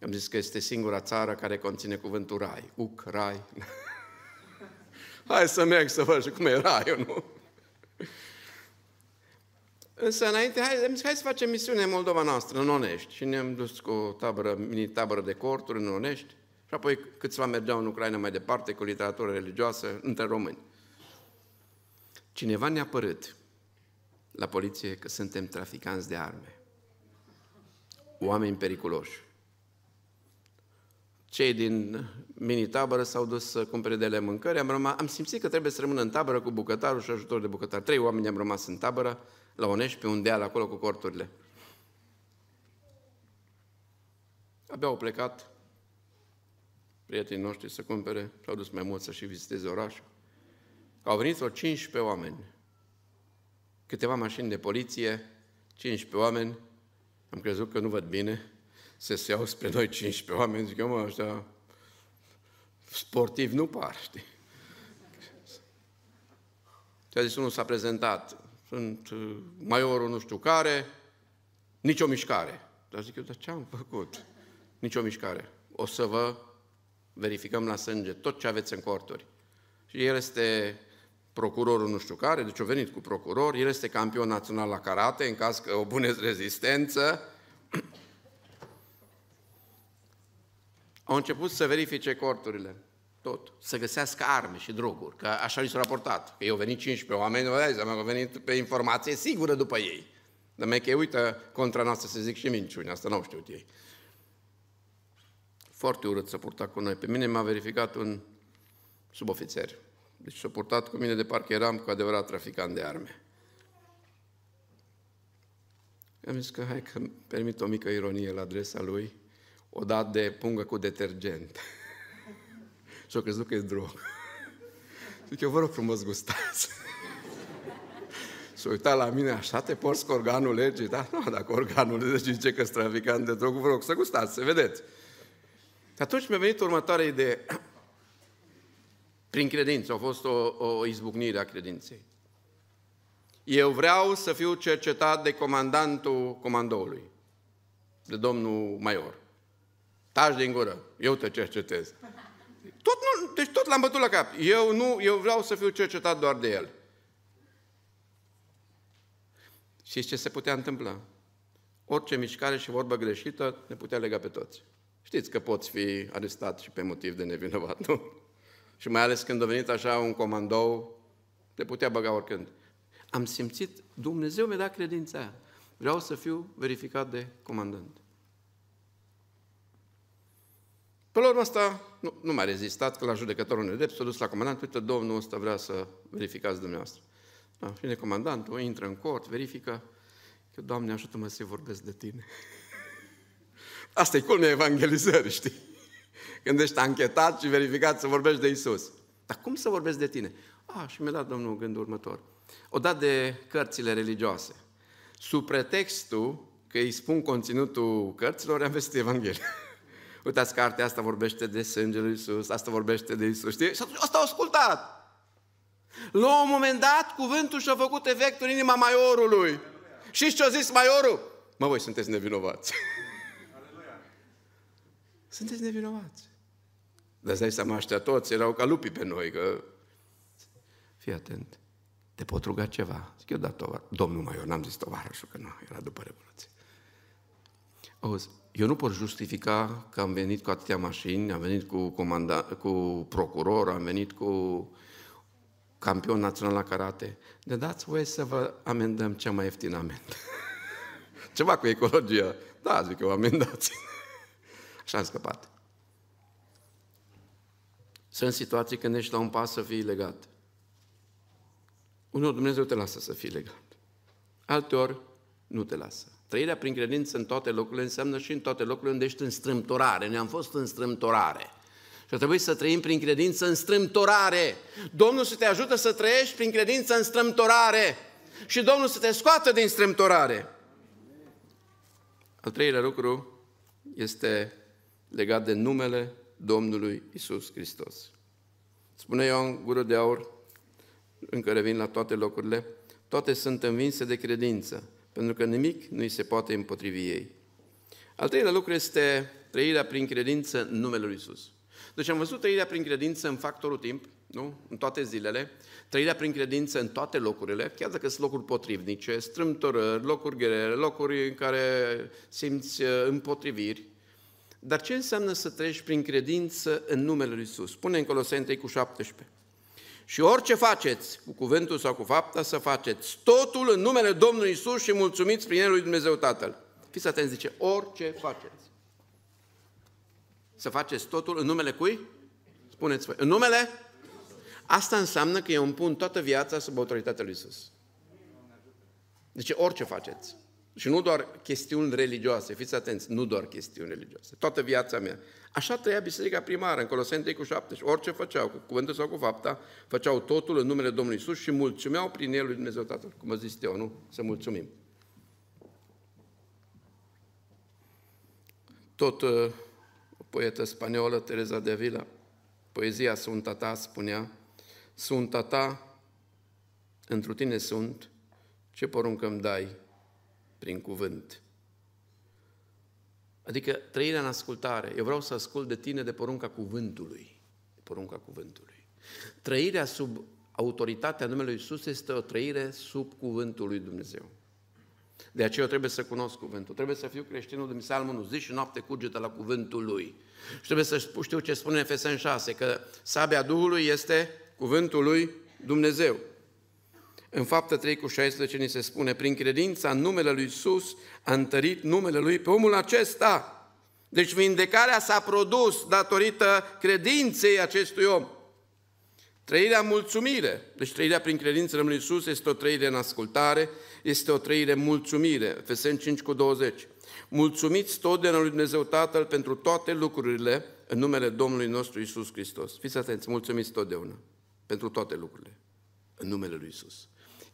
Am zis că este singura țară care conține cuvântul rai. Uc, rai. Hai să merg să văd cum e raiul, nu? Însă înainte, hai, am zis, hai să facem misiune în Moldova noastră, în Onești. Și ne-am dus cu o tabără, mini-tabără de corturi în Onești. Și apoi câțiva mergeau în Ucraina mai departe cu literatură religioasă între români. Cineva ne-a părât la poliție că suntem traficanți de arme. Oameni periculoși. Cei din mini-tabără s-au dus să cumpere de le mâncări. Am, rămas, am simțit că trebuie să rămân în tabără cu bucătarul și ajutor de bucătar. Trei oameni am rămas în tabără la Onești, pe un deal acolo cu corturile. Abia au plecat prietenii noștri să cumpere, și-au dus mai mult să și viziteze orașul. Au venit o 15 oameni, câteva mașini de poliție, 15 oameni, am crezut că nu văd bine, se se iau spre noi 15 oameni, zic eu, mă, ăștia sportiv nu par, știi? Și a zis, unul s-a prezentat, sunt uh, maiorul nu știu care, nicio mișcare. Dar zic eu, dar ce am făcut? Nicio mișcare. O să vă verificăm la sânge tot ce aveți în corturi. Și el este procurorul nu știu care, deci a venit cu procuror, el este campion național la karate, în caz că opuneți rezistență. Au început să verifice corturile tot, să găsească arme și droguri, că așa li s-a raportat. Că eu venit 15 oameni, vă dai seama că au venit pe informație sigură după ei. Dar mai că uită contra noastră să zic și minciuni, asta n-au știut ei. Foarte urât să purta cu noi. Pe mine m-a verificat un subofițer. Deci s-a purtat cu mine de parcă eram cu adevărat traficant de arme. Am zis că hai că permit o mică ironie la adresa lui, o dat de pungă cu detergent. Și au crezut că e drog. Zic, eu vă rog frumos, gustați. S-a uitat la mine, așa te porți cu organul legii? Da, nu, dacă organul legii zice că traficant de drog, vă rog să gustați, să vedeți. Atunci mi-a venit următoarea idee. Prin credință, a fost o, o izbucnire a credinței. Eu vreau să fiu cercetat de comandantul comandoului, de domnul major. Taci din gură, eu te cercetez. Tot nu, deci tot l-am bătut la cap. Eu nu, eu vreau să fiu cercetat doar de el. Și ce se putea întâmpla? Orice mișcare și vorbă greșită ne putea lega pe toți. Știți că poți fi arestat și pe motiv de nevinovat, nu? Și mai ales când a venit așa un comandou, te putea băga oricând. Am simțit, Dumnezeu mi-a dat credința aia. Vreau să fiu verificat de comandant. Pe la urmă asta nu, nu m-a rezistat, că la judecătorul nedrept s-a dus la comandant, uite, domnul ăsta vrea să verificați dumneavoastră. Da, vine comandantul, intră în cort, verifică, că Doamne ajută-mă să vorbesc de tine. Asta e culmea evangelizării, știi? Când ești anchetat și verificat să vorbești de Isus. Dar cum să vorbesc de tine? Ah, și mi-a dat Domnul gândul următor. O dat de cărțile religioase. Sub pretextul că îi spun conținutul cărților, am vestit Evanghelia. Uitați, cartea asta vorbește de sângele lui Iisus, asta vorbește de Iisus, știi? Și atunci asta au ascultat. La un moment dat, cuvântul și-a făcut efect în inima maiorului. Și ce a zis maiorul? Mă, voi sunteți nevinovați. sunteți nevinovați. Dar îți dai seama, ăștia toți erau ca lupii pe noi, că... Fii atent, te pot ruga ceva? Zic eu, da, tovar. Domnul Maior, n-am zis tovarășul, că nu, era după Revoluție. Auzi, eu nu pot justifica că am venit cu atâtea mașini, am venit cu, comanda, cu procuror, am venit cu campion național la karate. De dați voie să vă amendăm cea mai ieftină amendă. Ceva cu ecologia. Da, zic eu, amendați. Așa am scăpat. Sunt situații când ești la un pas să fii legat. Unul Dumnezeu te lasă să fii legat. Alteori nu te lasă. Trăirea prin credință în toate locurile înseamnă și în toate locurile unde ești în strâmtorare. Ne-am fost în strâmtorare. Și ar trebui să trăim prin credință în strâmtorare. Domnul să te ajută să trăiești prin credință în strâmtorare. Și Domnul să te scoată din strâmtorare. Al treilea lucru este legat de numele Domnului Isus Hristos. Spune Ioan Gură de Aur, încă revin la toate locurile, toate sunt învinse de credință, pentru că nimic nu îi se poate împotrivi ei. Al treilea lucru este trăirea prin credință în numele Lui Isus. Deci am văzut trăirea prin credință în factorul timp, nu? în toate zilele, trăirea prin credință în toate locurile, chiar dacă sunt locuri potrivnice, strâmtorări, locuri grele, locuri în care simți uh, împotriviri. Dar ce înseamnă să treci prin credință în numele Lui Isus? Spune în Coloseni 3 cu 17. Și orice faceți, cu cuvântul sau cu fapta, să faceți totul în numele Domnului Isus și mulțumiți prin El lui Dumnezeu Tatăl. Fiți atenți, zice, orice faceți. Să faceți totul în numele cui? Spuneți voi. În numele? Asta înseamnă că eu îmi pun toată viața sub autoritatea lui Isus. Deci orice faceți. Și nu doar chestiuni religioase, fiți atenți, nu doar chestiuni religioase. Toată viața mea. Așa trăia biserica primară, în Coloseni 3 cu 7. Și orice făceau, cu cuvântul sau cu fapta, făceau totul în numele Domnului Isus și mulțumeau prin El lui Dumnezeu Tatăl. Cum a zis eu, nu? Să mulțumim. Tot uh, o poetă spaniolă, Teresa de Avila, poezia Sfânta ta spunea, Sfânta ta, întru tine sunt, ce poruncă îmi dai prin cuvânt. Adică trăirea în ascultare. Eu vreau să ascult de tine de porunca cuvântului. De porunca cuvântului. Trăirea sub autoritatea numelui Iisus este o trăire sub cuvântul lui Dumnezeu. De aceea eu trebuie să cunosc cuvântul. Trebuie să fiu creștinul din Psalmul 1. Zi și noapte cugetă la cuvântul lui. Și trebuie să știu ce spune în Efeseni 6, că sabia Duhului este cuvântul lui Dumnezeu. În faptă 3 cu 16 ni se spune, prin credința în numele lui Iisus a întărit numele lui pe omul acesta. Deci vindecarea s-a produs datorită credinței acestui om. Trăirea mulțumire. Deci trăirea prin credință în lui Iisus este o trăire în ascultare, este o trăire mulțumire. Efeseni 5 cu 20. Mulțumiți totdeauna lui Dumnezeu Tatăl pentru toate lucrurile în numele Domnului nostru Iisus Hristos. Fiți atenți, mulțumiți totdeauna pentru toate lucrurile în numele lui Iisus.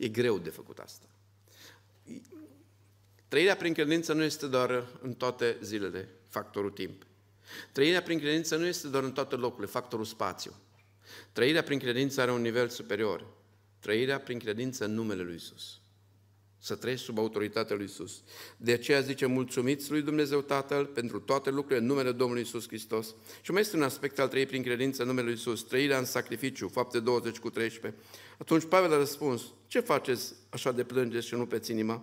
E greu de făcut asta. Trăirea prin credință nu este doar în toate zilele, factorul timp. Trăirea prin credință nu este doar în toate locurile, factorul spațiu. Trăirea prin credință are un nivel superior. Trăirea prin credință în numele lui Isus. Să trăiești sub autoritatea lui Isus. De aceea zice, mulțumiți lui Dumnezeu Tatăl pentru toate lucrurile în numele Domnului Isus Hristos. Și mai este un aspect al trăirii prin credință în numele lui Isus, trăirea în sacrificiu, fapte 20 cu 13. Atunci Pavel a răspuns, ce faceți așa de plângeți și nu pe inima?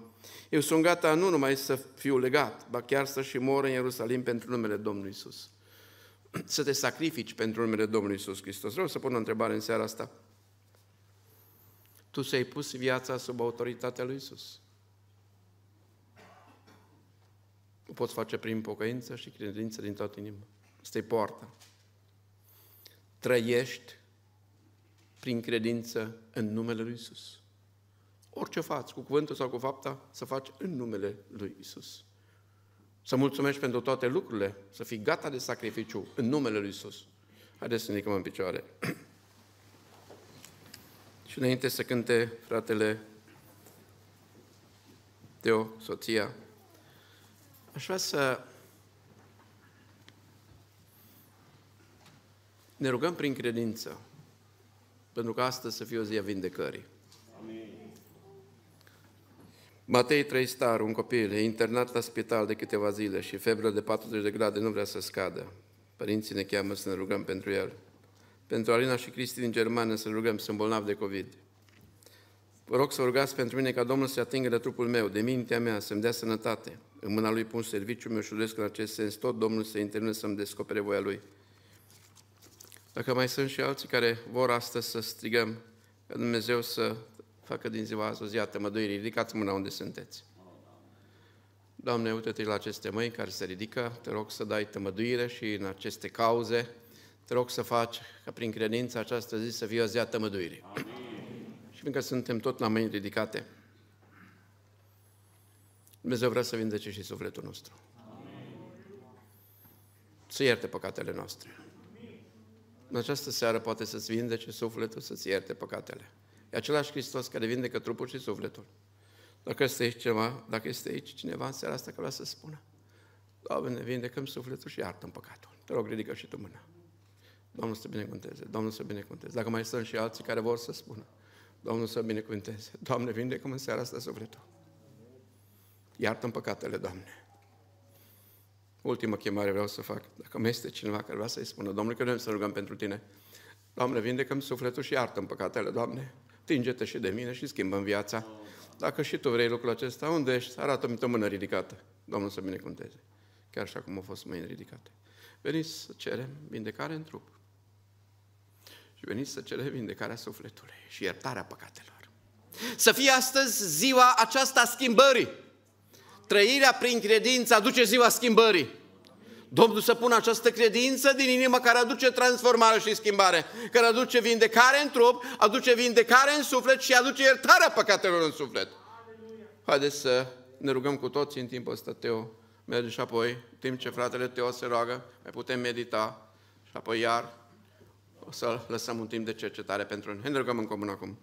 Eu sunt gata nu numai să fiu legat, ba chiar să și mor în Ierusalim pentru numele Domnului Isus. Să te sacrifici pentru numele Domnului Isus Hristos. Vreau să pun o întrebare în seara asta. Tu ți-ai pus viața sub autoritatea lui Isus. O poți face prin pocăință și credință din toată inima. Asta e poarta. Trăiești prin credință în numele lui Isus. Orice faci, cu cuvântul sau cu fapta, să faci în numele lui Isus. Să mulțumești pentru toate lucrurile, să fii gata de sacrificiu în numele lui Isus. Haideți să ne în picioare. Și înainte să cânte fratele Teo, soția, aș vrea să ne rugăm prin credință, pentru că astăzi să fie o zi a vindecării. Matei 3 star, un copil, e internat la spital de câteva zile și febră de 40 de grade nu vrea să scadă. Părinții ne cheamă să ne rugăm pentru el pentru Alina și Cristi din Germania să rugăm, sunt bolnav de COVID. Vă rog să rugați pentru mine ca Domnul să atingă de trupul meu, de mintea mea, să-mi dea sănătate. În mâna Lui pun serviciul meu și în acest sens tot Domnul să intervine să-mi descopere voia Lui. Dacă mai sunt și alții care vor astăzi să strigăm ca Dumnezeu să facă din ziua azi o zi a tămăduirii, ridicați mâna unde sunteți. Doamne, uite-te la aceste mâini care se ridică, te rog să dai tămăduire și în aceste cauze, te rog să faci ca prin credință această zi să fie o zi a tămăduirii. Și fiindcă suntem tot la mâini ridicate, Dumnezeu vrea să vindece și sufletul nostru. Amin. Să ierte păcatele noastre. În această seară poate să-ți vindece sufletul, să-ți ierte păcatele. E același Hristos care vindecă trupul și sufletul. Dacă este aici ceva, dacă este aici cineva în seara asta care vrea să spună, Doamne, vindecăm sufletul și iartă păcatul. Te rog, ridică și tu mâna. Domnul să binecuvânteze, Domnul să binecuvânteze. Dacă mai sunt și alții care vor să spună, Domnul să binecuvânteze. Doamne, vindecăm în seara asta sufletul. Iartă-mi păcatele, Doamne. Ultima chemare vreau să fac. Dacă mai este cineva care vrea să-i spună, Domnule, că noi să rugăm pentru Tine. Doamne, vindecăm sufletul și iartă-mi păcatele, Doamne. Tinge-te și de mine și schimbă în viața. Dacă și Tu vrei lucrul acesta, unde ești? Arată-mi o mână ridicată. Domnul să binecuvânteze. Chiar așa cum au fost mâini ridicate. Veniți să cerem vindecare în trup și veniți să cere vindecarea sufletului și iertarea păcatelor. Să fie astăzi ziua aceasta schimbării. Trăirea prin credință aduce ziua schimbării. Domnul să pună această credință din inimă care aduce transformare și schimbare, care aduce vindecare în trup, aduce vindecare în suflet și aduce iertarea păcatelor în suflet. Haideți să ne rugăm cu toții în timpul ăsta, Teo. Merge și apoi, timp ce fratele Teo se roagă, mai putem medita și apoi iar o să lăsăm un timp de cercetare pentru noi. Ne rugăm în comun acum.